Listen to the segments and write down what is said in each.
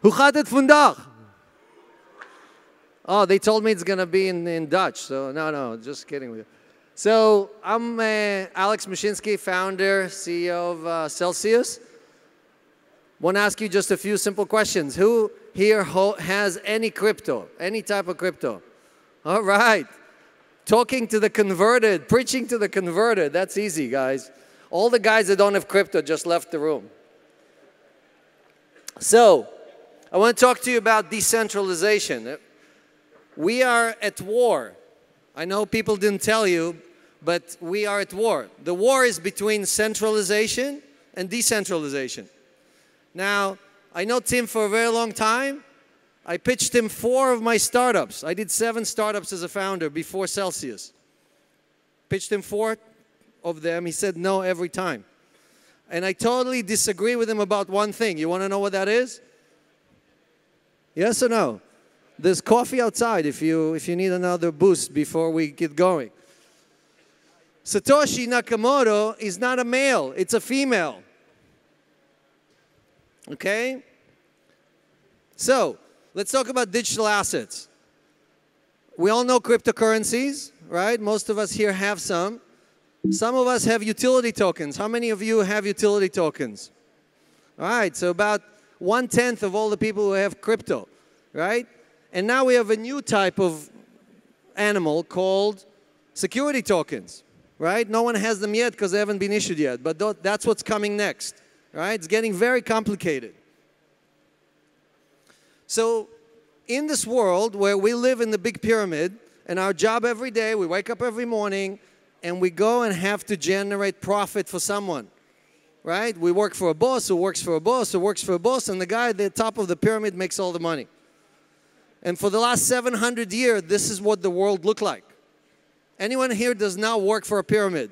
Hoe het vandaag? Oh, they told me it's going to be in, in Dutch. So, no, no, just kidding with you. So, I'm uh, Alex Mashinsky, founder, CEO of uh, Celsius. Want to ask you just a few simple questions. Who here has any crypto, any type of crypto? All right. Talking to the converted, preaching to the converted. That's easy, guys. All the guys that don't have crypto just left the room. So, I want to talk to you about decentralization. We are at war. I know people didn't tell you, but we are at war. The war is between centralization and decentralization. Now, I know Tim for a very long time. I pitched him four of my startups. I did seven startups as a founder before Celsius. Pitched him four of them. He said no every time. And I totally disagree with him about one thing. You want to know what that is? Yes or no? There's coffee outside if you if you need another boost before we get going. Satoshi Nakamoto is not a male, it's a female. Okay? So, let's talk about digital assets. We all know cryptocurrencies, right? Most of us here have some. Some of us have utility tokens. How many of you have utility tokens? All right, so about one tenth of all the people who have crypto, right? And now we have a new type of animal called security tokens, right? No one has them yet because they haven't been issued yet, but that's what's coming next, right? It's getting very complicated. So, in this world where we live in the big pyramid, and our job every day, we wake up every morning and we go and have to generate profit for someone, right? We work for a boss who works for a boss who works for a boss, and the guy at the top of the pyramid makes all the money. And for the last 700 years, this is what the world looked like. Anyone here does not work for a pyramid?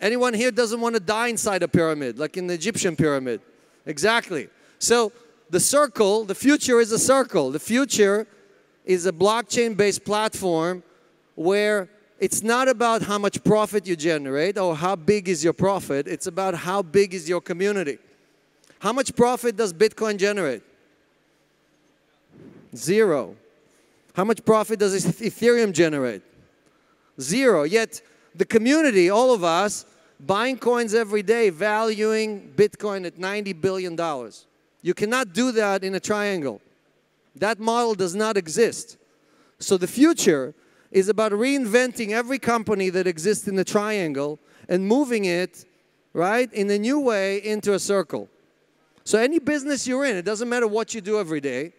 Anyone here doesn't want to die inside a pyramid, like in the Egyptian pyramid? Exactly. So the circle, the future is a circle. The future is a blockchain based platform where it's not about how much profit you generate or how big is your profit, it's about how big is your community. How much profit does Bitcoin generate? Zero. How much profit does Ethereum generate? Zero. Yet the community, all of us, buying coins every day, valuing Bitcoin at $90 billion. You cannot do that in a triangle. That model does not exist. So the future is about reinventing every company that exists in the triangle and moving it, right, in a new way into a circle. So any business you're in, it doesn't matter what you do every day,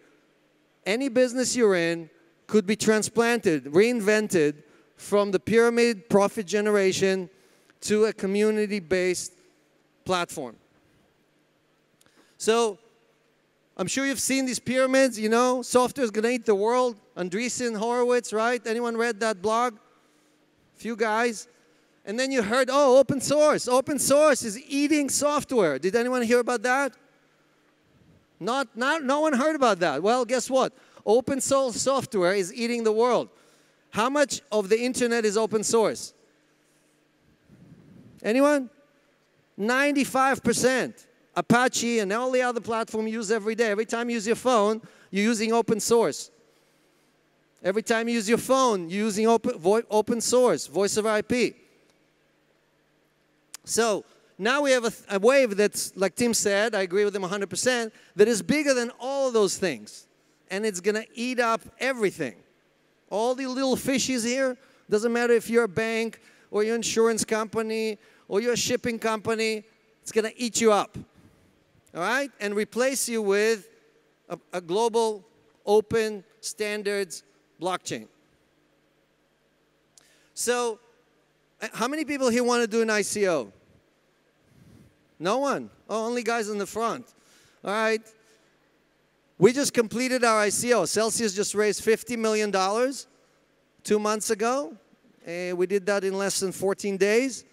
any business you're in could be transplanted, reinvented from the pyramid profit generation to a community based platform. So, I'm sure you've seen these pyramids, you know, software is going to eat the world. Andreessen Horowitz, right? Anyone read that blog? Few guys. And then you heard, oh, open source. Open source is eating software. Did anyone hear about that? Not, not, no one heard about that. Well, guess what? Open source software is eating the world. How much of the internet is open source? Anyone? 95%. Apache and all the other platforms you use every day. Every time you use your phone, you're using open source. Every time you use your phone, you're using open, open source, voice over IP. So, now we have a, a, wave that's, like Tim said, I agree with him 100%, that is bigger than all those things. And it's going to eat up everything. All the little fishes here, doesn't matter if you're a bank or your insurance company or you're shipping company, it's going to eat you up. All right? And replace you with a, a global, open, standards blockchain. So, uh, how many people here want to do an ICO? No one. Oh, only guys in the front. All right. We just completed our ICO. Celsius just raised $50 million two months ago. And we did that in less than 14 days.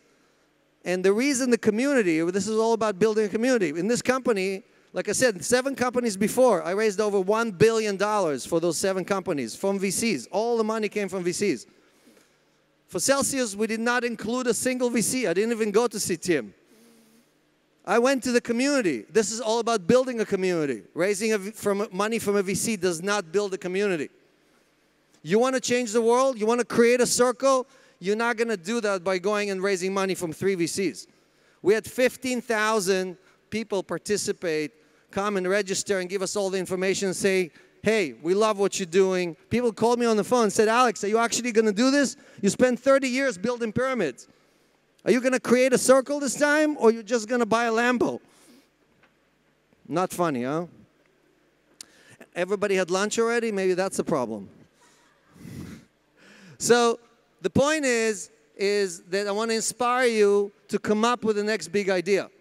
And the reason the community, this is all about building a community. In this company, like I said, seven companies before, I raised over $1 billion for those seven companies from VCs. All the money came from VCs. For Celsius, we did not include a single VC. I didn't even go to see Tim. I went to the community. This is all about building a community. Raising a, from money from a VC does not build a community. You want to change the world? You want to create a circle? You're not going to do that by going and raising money from three VCs. We had 15,000 people participate, come and register and give us all the information, say, hey, we love what you're doing. People called me on the phone and said, Alex, are you actually going to do this? You spent 30 years building pyramids. Are you going to create a circle this time or you're just going to buy a Lambo? Not funny, huh? Everybody had lunch already? Maybe that's the problem. so the point is, is that I want to inspire you to come up with the next big idea.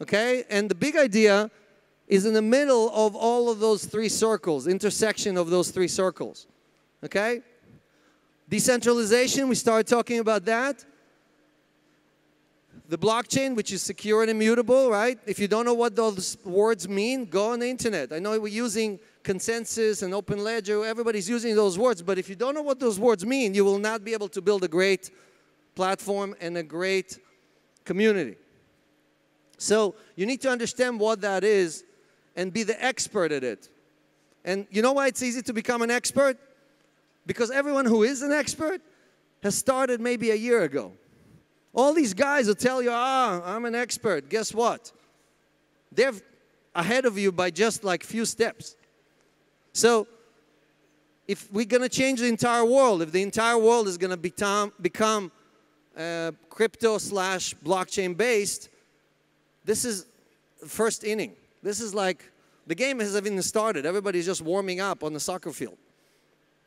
Okay? And the big idea is in the middle of all of those three circles, intersection of those three circles. Okay? Decentralization, we started talking about that. The blockchain, which is secure and immutable, right? If you don't know what those words mean, go on the internet. I know we're using consensus and open ledger, everybody's using those words, but if you don't know what those words mean, you will not be able to build a great platform and a great community. So you need to understand what that is and be the expert at it. And you know why it's easy to become an expert? Because everyone who is an expert has started maybe a year ago. All these guys will tell you, ah, I'm an expert. Guess what? They're ahead of you by just like few steps. So if we're going to change the entire world, if the entire world is going to become, become uh, crypto slash blockchain based, this is first inning. This is like the game hasn't even started. Everybody's just warming up on the soccer field.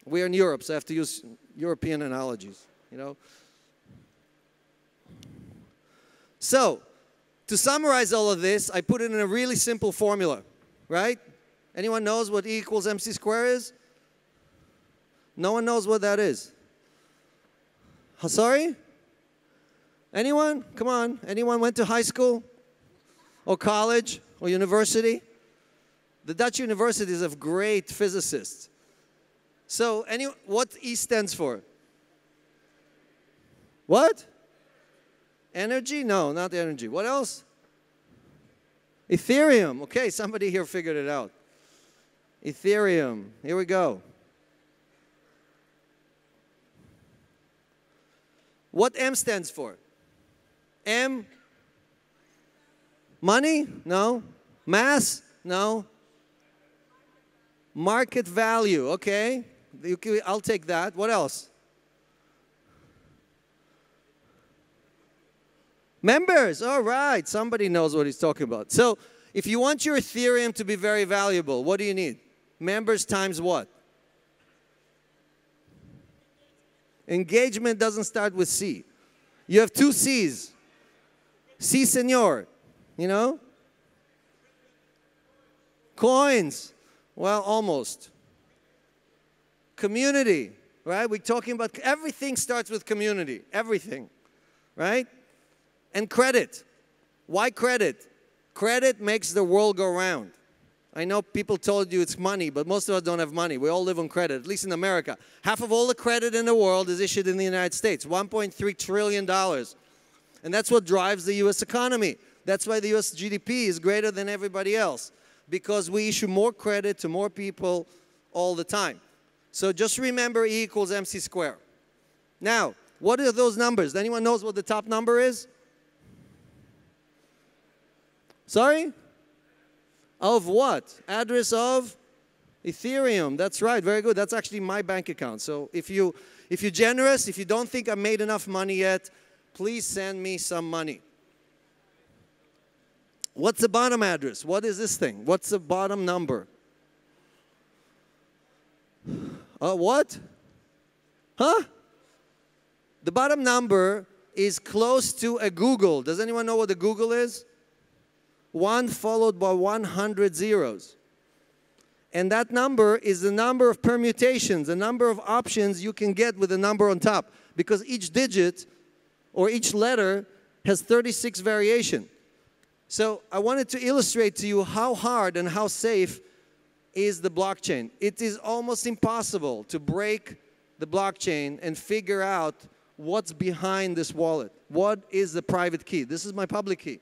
We're in Europe, so I have to use European analogies, you know. So, to summarize all of this, I put it in a really simple formula, right? Anyone knows what E equals MC square is? No one knows what that is. Sorry? Anyone? Come on. Anyone went to high school or college or university? The Dutch universities have great physicists. So, any, what E stands for? What? Energy? No, not energy. What else? Ethereum. Okay, somebody here figured it out. Ethereum. Here we go. What M stands for? M? Money? No. Mass? No. Market value. Okay. I'll take that. What else? Members, all right. Somebody knows what he's talking about. So if you want your Ethereum to be very valuable, what do you need? Members times what? Engagement doesn't start with C. You have two C's. C senor, you know? Coins. Well, almost. Community, right? We're talking about everything starts with community. Everything, right? and credit. Why credit? Credit makes the world go round. I know people told you it's money, but most of us don't have money. We all live on credit, at least in America. Half of all the credit in the world is issued in the United States $1.3 trillion. And that's what drives the US economy. That's why the US GDP is greater than everybody else, because we issue more credit to more people all the time. So just remember E equals MC square. Now, what are those numbers? Anyone knows what the top number is? Sorry? Of what? Address of Ethereum. That's right. Very good. That's actually my bank account. So if you if you're generous, if you don't think I made enough money yet, please send me some money. What's the bottom address? What is this thing? What's the bottom number? Uh, what? Huh? The bottom number is close to a googol. Does anyone know what a googol is? 1 followed by 100 zeros. And that number is the number of permutations, the number of options you can get with a number on top. Because each digit or each letter has 36 variation. So I wanted to illustrate to you how hard and how safe is the blockchain. It is almost impossible to break the blockchain and figure out what's behind this wallet. What is the private key? This is my public key.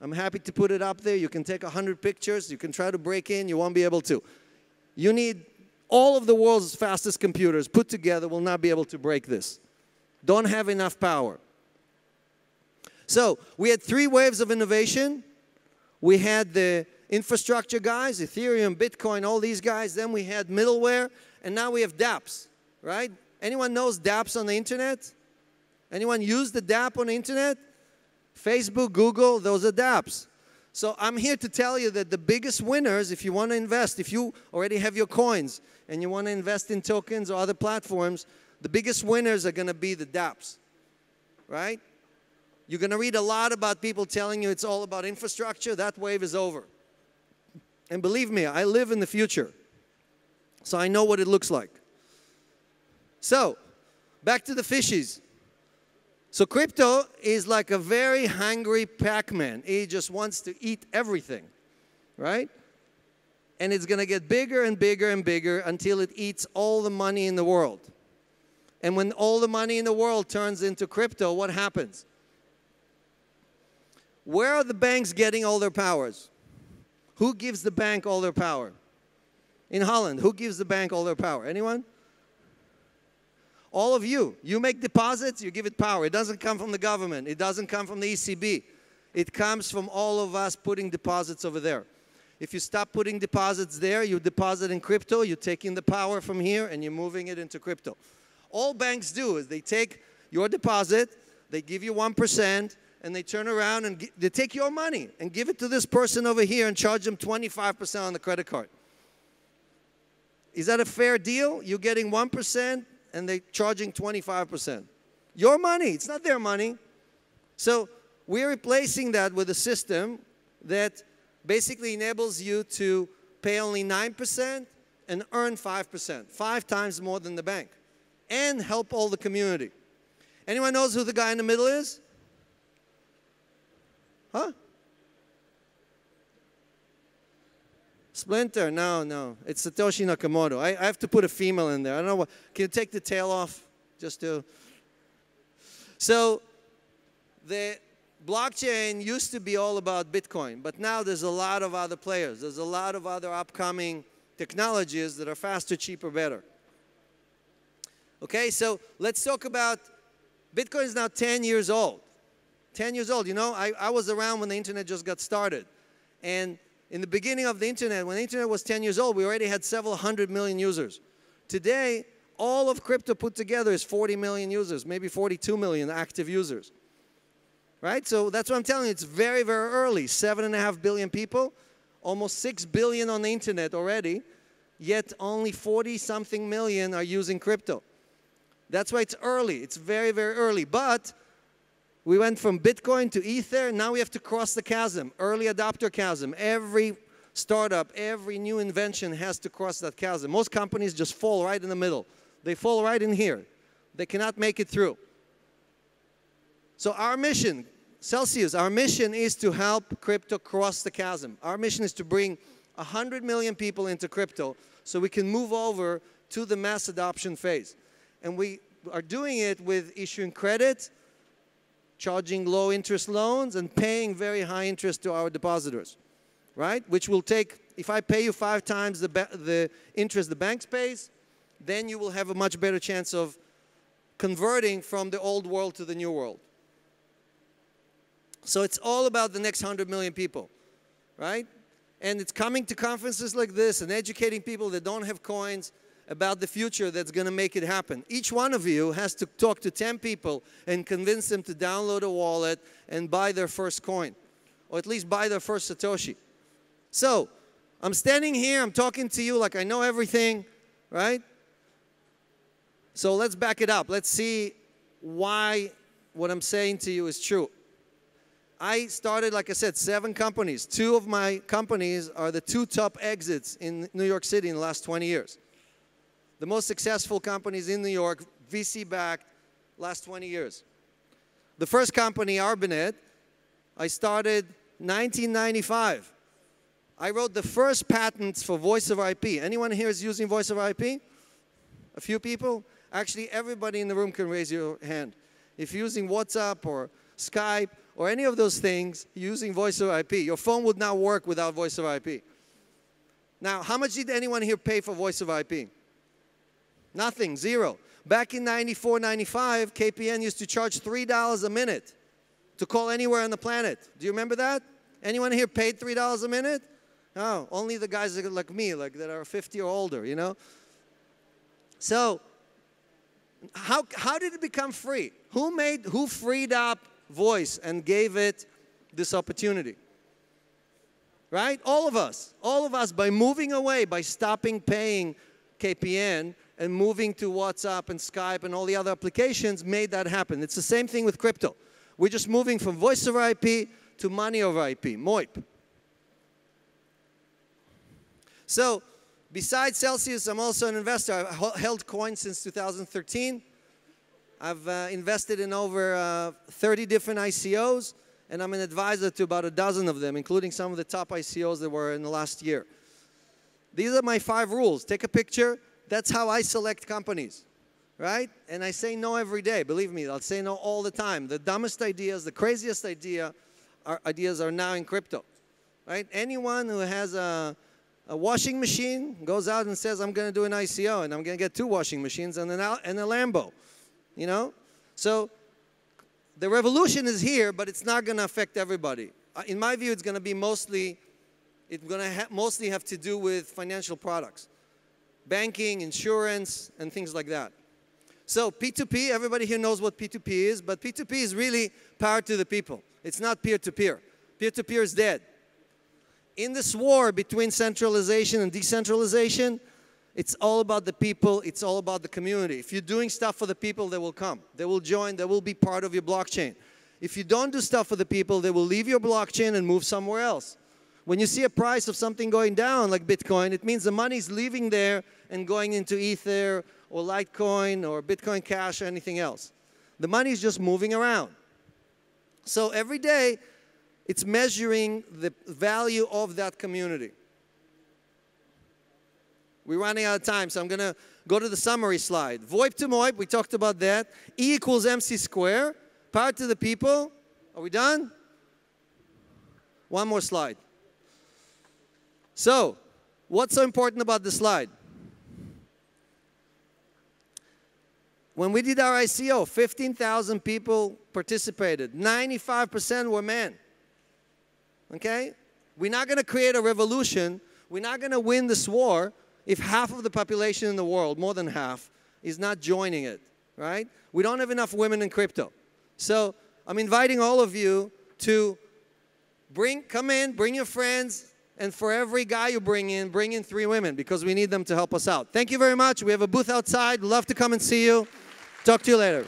I'm happy to put it up there. You can take 100 pictures. You can try to break in. You won't be able to. You need all of the world's fastest computers put together will not be able to break this. Don't have enough power. So we had three waves of innovation. We had the infrastructure guys, Ethereum, Bitcoin, all these guys. Then we had middleware, and now we have dApps, right? Anyone knows dApps on the internet? Anyone use the dApp on the internet? Facebook, Google, those are dApps. So I'm here to tell you that the biggest winners, if you want to invest, if you already have your coins and you want to invest in tokens or other platforms, the biggest winners are going to be the dApps, right? You're going to read a lot about people telling you it's all about infrastructure. That wave is over. And believe me, I live in the future. So I know what it looks like. So, back to the fishies. So crypto is like a very hungry Pac-Man. He just wants to eat everything, right? And it's going to get bigger and bigger and bigger until it eats all the money in the world. And when all the money in the world turns into crypto, what happens? Where are the banks getting all their powers? Who gives the bank all their power? In Holland, who gives the bank all their power? Anyone? All of you. You make deposits, you give it power. It doesn't come from the government, it doesn't come from the ECB. It comes from all of us putting deposits over there. If you stop putting deposits there, you deposit in crypto, you're taking the power from here and you're moving it into crypto. All banks do is they take your deposit, they give you 1%, and they turn around and they take your money and give it to this person over here and charge them 25% on the credit card. Is that a fair deal? You're getting 1% and they're charging 25%. Your money, it's not their money. So we're replacing that with a system that basically enables you to pay only 9% and earn 5%, five times more than the bank, and help all the community. Anyone knows who the guy in the middle is? Huh? Splinter, no, no. It's Satoshi Nakamoto. I, I, have to put a female in there. I don't know what. Can you take the tail off? Just to. So, the blockchain used to be all about Bitcoin, but now there's a lot of other players. There's a lot of other upcoming technologies that are faster, cheaper, better. Okay, so let's talk about Bitcoin is now 10 years old. 10 years old. You know, I, I was around when the internet just got started. And in the beginning of the internet, when the internet was 10 years old, we already had several hundred million users. Today, all of crypto put together is 40 million users, maybe 42 million active users. Right? So that's what I'm telling you. It's very, very early. Seven and a half billion people, almost six billion on the internet already, yet only 40 something million are using crypto. That's why it's early. It's very, very early. But we went from Bitcoin to Ether. Now we have to cross the chasm, early adopter chasm. Every startup, every new invention has to cross that chasm. Most companies just fall right in the middle. They fall right in here. They cannot make it through. So our mission, Celsius, our mission is to help crypto cross the chasm. Our mission is to bring 100 million people into crypto so we can move over to the mass adoption phase. And we are doing it with issuing credit charging low interest loans and paying very high interest to our depositors, right? Which will take, if I pay you five times the, the interest the bank pays, then you will have a much better chance of converting from the old world to the new world. So it's all about the next 100 million people, right? And it's coming to conferences like this and educating people that don't have coins about the future that's going to make it happen. Each one of you has to talk to 10 people and convince them to download a wallet and buy their first coin, or at least buy their first Satoshi. So, I'm standing here, I'm talking to you like I know everything, right? So let's back it up. Let's see why what I'm saying to you is true. I started, like I said, seven companies. Two of my companies are the two top exits in New York City in the last 20 years the most successful companies in New York, VC backed, last 20 years. The first company, Arbinet, I started 1995. I wrote the first patents for voice over IP. Anyone here is using voice over IP? A few people? Actually, everybody in the room can raise your hand. If you're using WhatsApp or Skype or any of those things using voice over IP. Your phone would not work without voice over IP. Now, how much did anyone here pay for voice over IP? Nothing, zero. Back in 94, 95, KPN used to charge $3 a minute to call anywhere on the planet. Do you remember that? Anyone here paid $3 a minute? Oh, only the guys like me, like that are 50 or older, you know? So, how, how did it become free? Who made, who freed up voice and gave it this opportunity? Right? All of us. All of us by moving away, by stopping paying KPN and moving to WhatsApp and Skype and all the other applications made that happen. It's the same thing with crypto. We're just moving from voice over IP to money over IP, MOIP. So, besides Celsius, I'm also an investor. I've held coins since 2013. I've uh, invested in over uh, 30 different ICOs, and I'm an advisor to about a dozen of them, including some of the top ICOs that were in the last year. These are my five rules. Take a picture. That's how I select companies, right? And I say no every day. Believe me, I'll say no all the time. The dumbest ideas, the craziest idea, are, ideas are now in crypto, right? Anyone who has a, a washing machine goes out and says, I'm going to do an ICO and I'm going to get two washing machines and, an, and a Lambo, you know? So the revolution is here, but it's not going to affect everybody. Uh, in my view, it's going to be mostly, it's going to ha mostly have to do with financial products. Banking, insurance, and things like that. So P2P, everybody here knows what P2P is, but P2P is really power to the people. It's not peer-to-peer. Peer-to-peer is dead. In this war between centralization and decentralization, it's all about the people, it's all about the community. If you're doing stuff for the people, they will come. They will join, they will be part of your blockchain. If you don't do stuff for the people, they will leave your blockchain and move somewhere else. When you see a price of something going down like Bitcoin, it means the money is leaving there and going into Ether or Litecoin or Bitcoin Cash or anything else. The money is just moving around. So every day, it's measuring the value of that community. We're running out of time, so I'm going to go to the summary slide. VoIP to MOIP, we talked about that. E equals MC square. Power to the people. Are we done? One more slide. So, what's so important about the slide? When we did our ICO, 15,000 people participated. 95% were men. Okay? We're not going to create a revolution. We're not going to win this war if half of the population in the world, more than half, is not joining it, right? We don't have enough women in crypto. So I'm inviting all of you to bring, come in, bring your friends, and for every guy you bring in, bring in three women because we need them to help us out. Thank you very much. We have a booth outside. Love to come and see you. Talk to you later.